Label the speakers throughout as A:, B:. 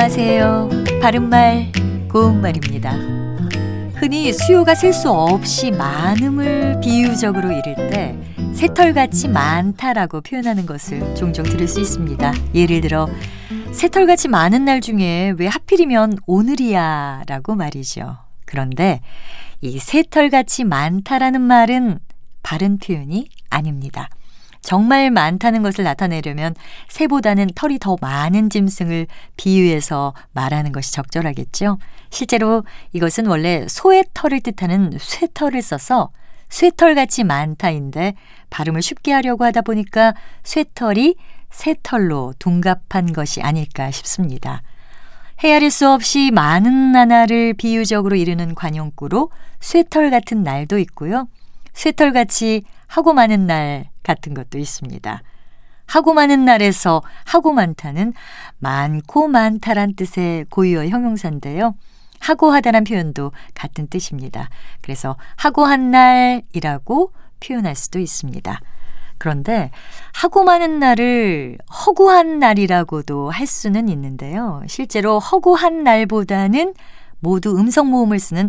A: 안녕하세요. 바른말, 고운말입니다. 흔히 수요가 셀 수 없이 많음을 비유적으로 이를 때 새털같이 많다라고 표현하는 것을 종종 들을 수 있습니다. 예를 들어 새털같이 많은 날 중에 왜 하필이면 오늘이야 라고 말이죠. 그런데 이 새털같이 많다라는 말은 바른 표현이 아닙니다. 정말 많다는 것을 나타내려면 새보다는 털이 더 많은 짐승을 비유해서 말하는 것이 적절하겠죠. 실제로 이것은 원래 소의 털을 뜻하는 쇠털을 써서 쇠털같이 많다인데 발음을 쉽게 하려고 하다 보니까 쇠털이 새털로 둔갑한 것이 아닐까 싶습니다. 헤아릴 수 없이 많은 나날을 비유적으로 이르는 관용구로 쇠털 같은 날도 있고요. 쇠털같이 하고 많은 날 같은 것도 있습니다. 하고 많은 날에서 하고 많다는 많고 많다란 뜻의 고유어 형용사인데요. 하고 하다란 표현도 같은 뜻입니다. 그래서 하고 한 날이라고 표현할 수도 있습니다. 그런데 하고 많은 날을 허구한 날이라고도 할 수는 있는데요. 실제로 허구한 날보다는 모두 음성 모음을 쓰는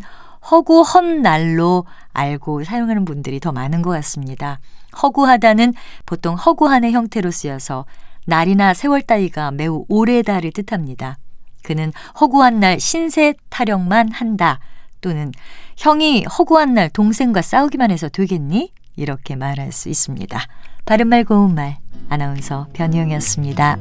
A: 허구 헌 날로 알고 사용하는 분들이 더 많은 것 같습니다. 허구하다는 보통 허구한의 형태로 쓰여서 날이나 세월 따위가 매우 오래다를 뜻합니다. 그는 허구한 날 신세 타령만 한다. 또는 형이 허구한 날 동생과 싸우기만 해서 되겠니? 이렇게 말할 수 있습니다. 바른말 고운말 아나운서 변희영이었습니다.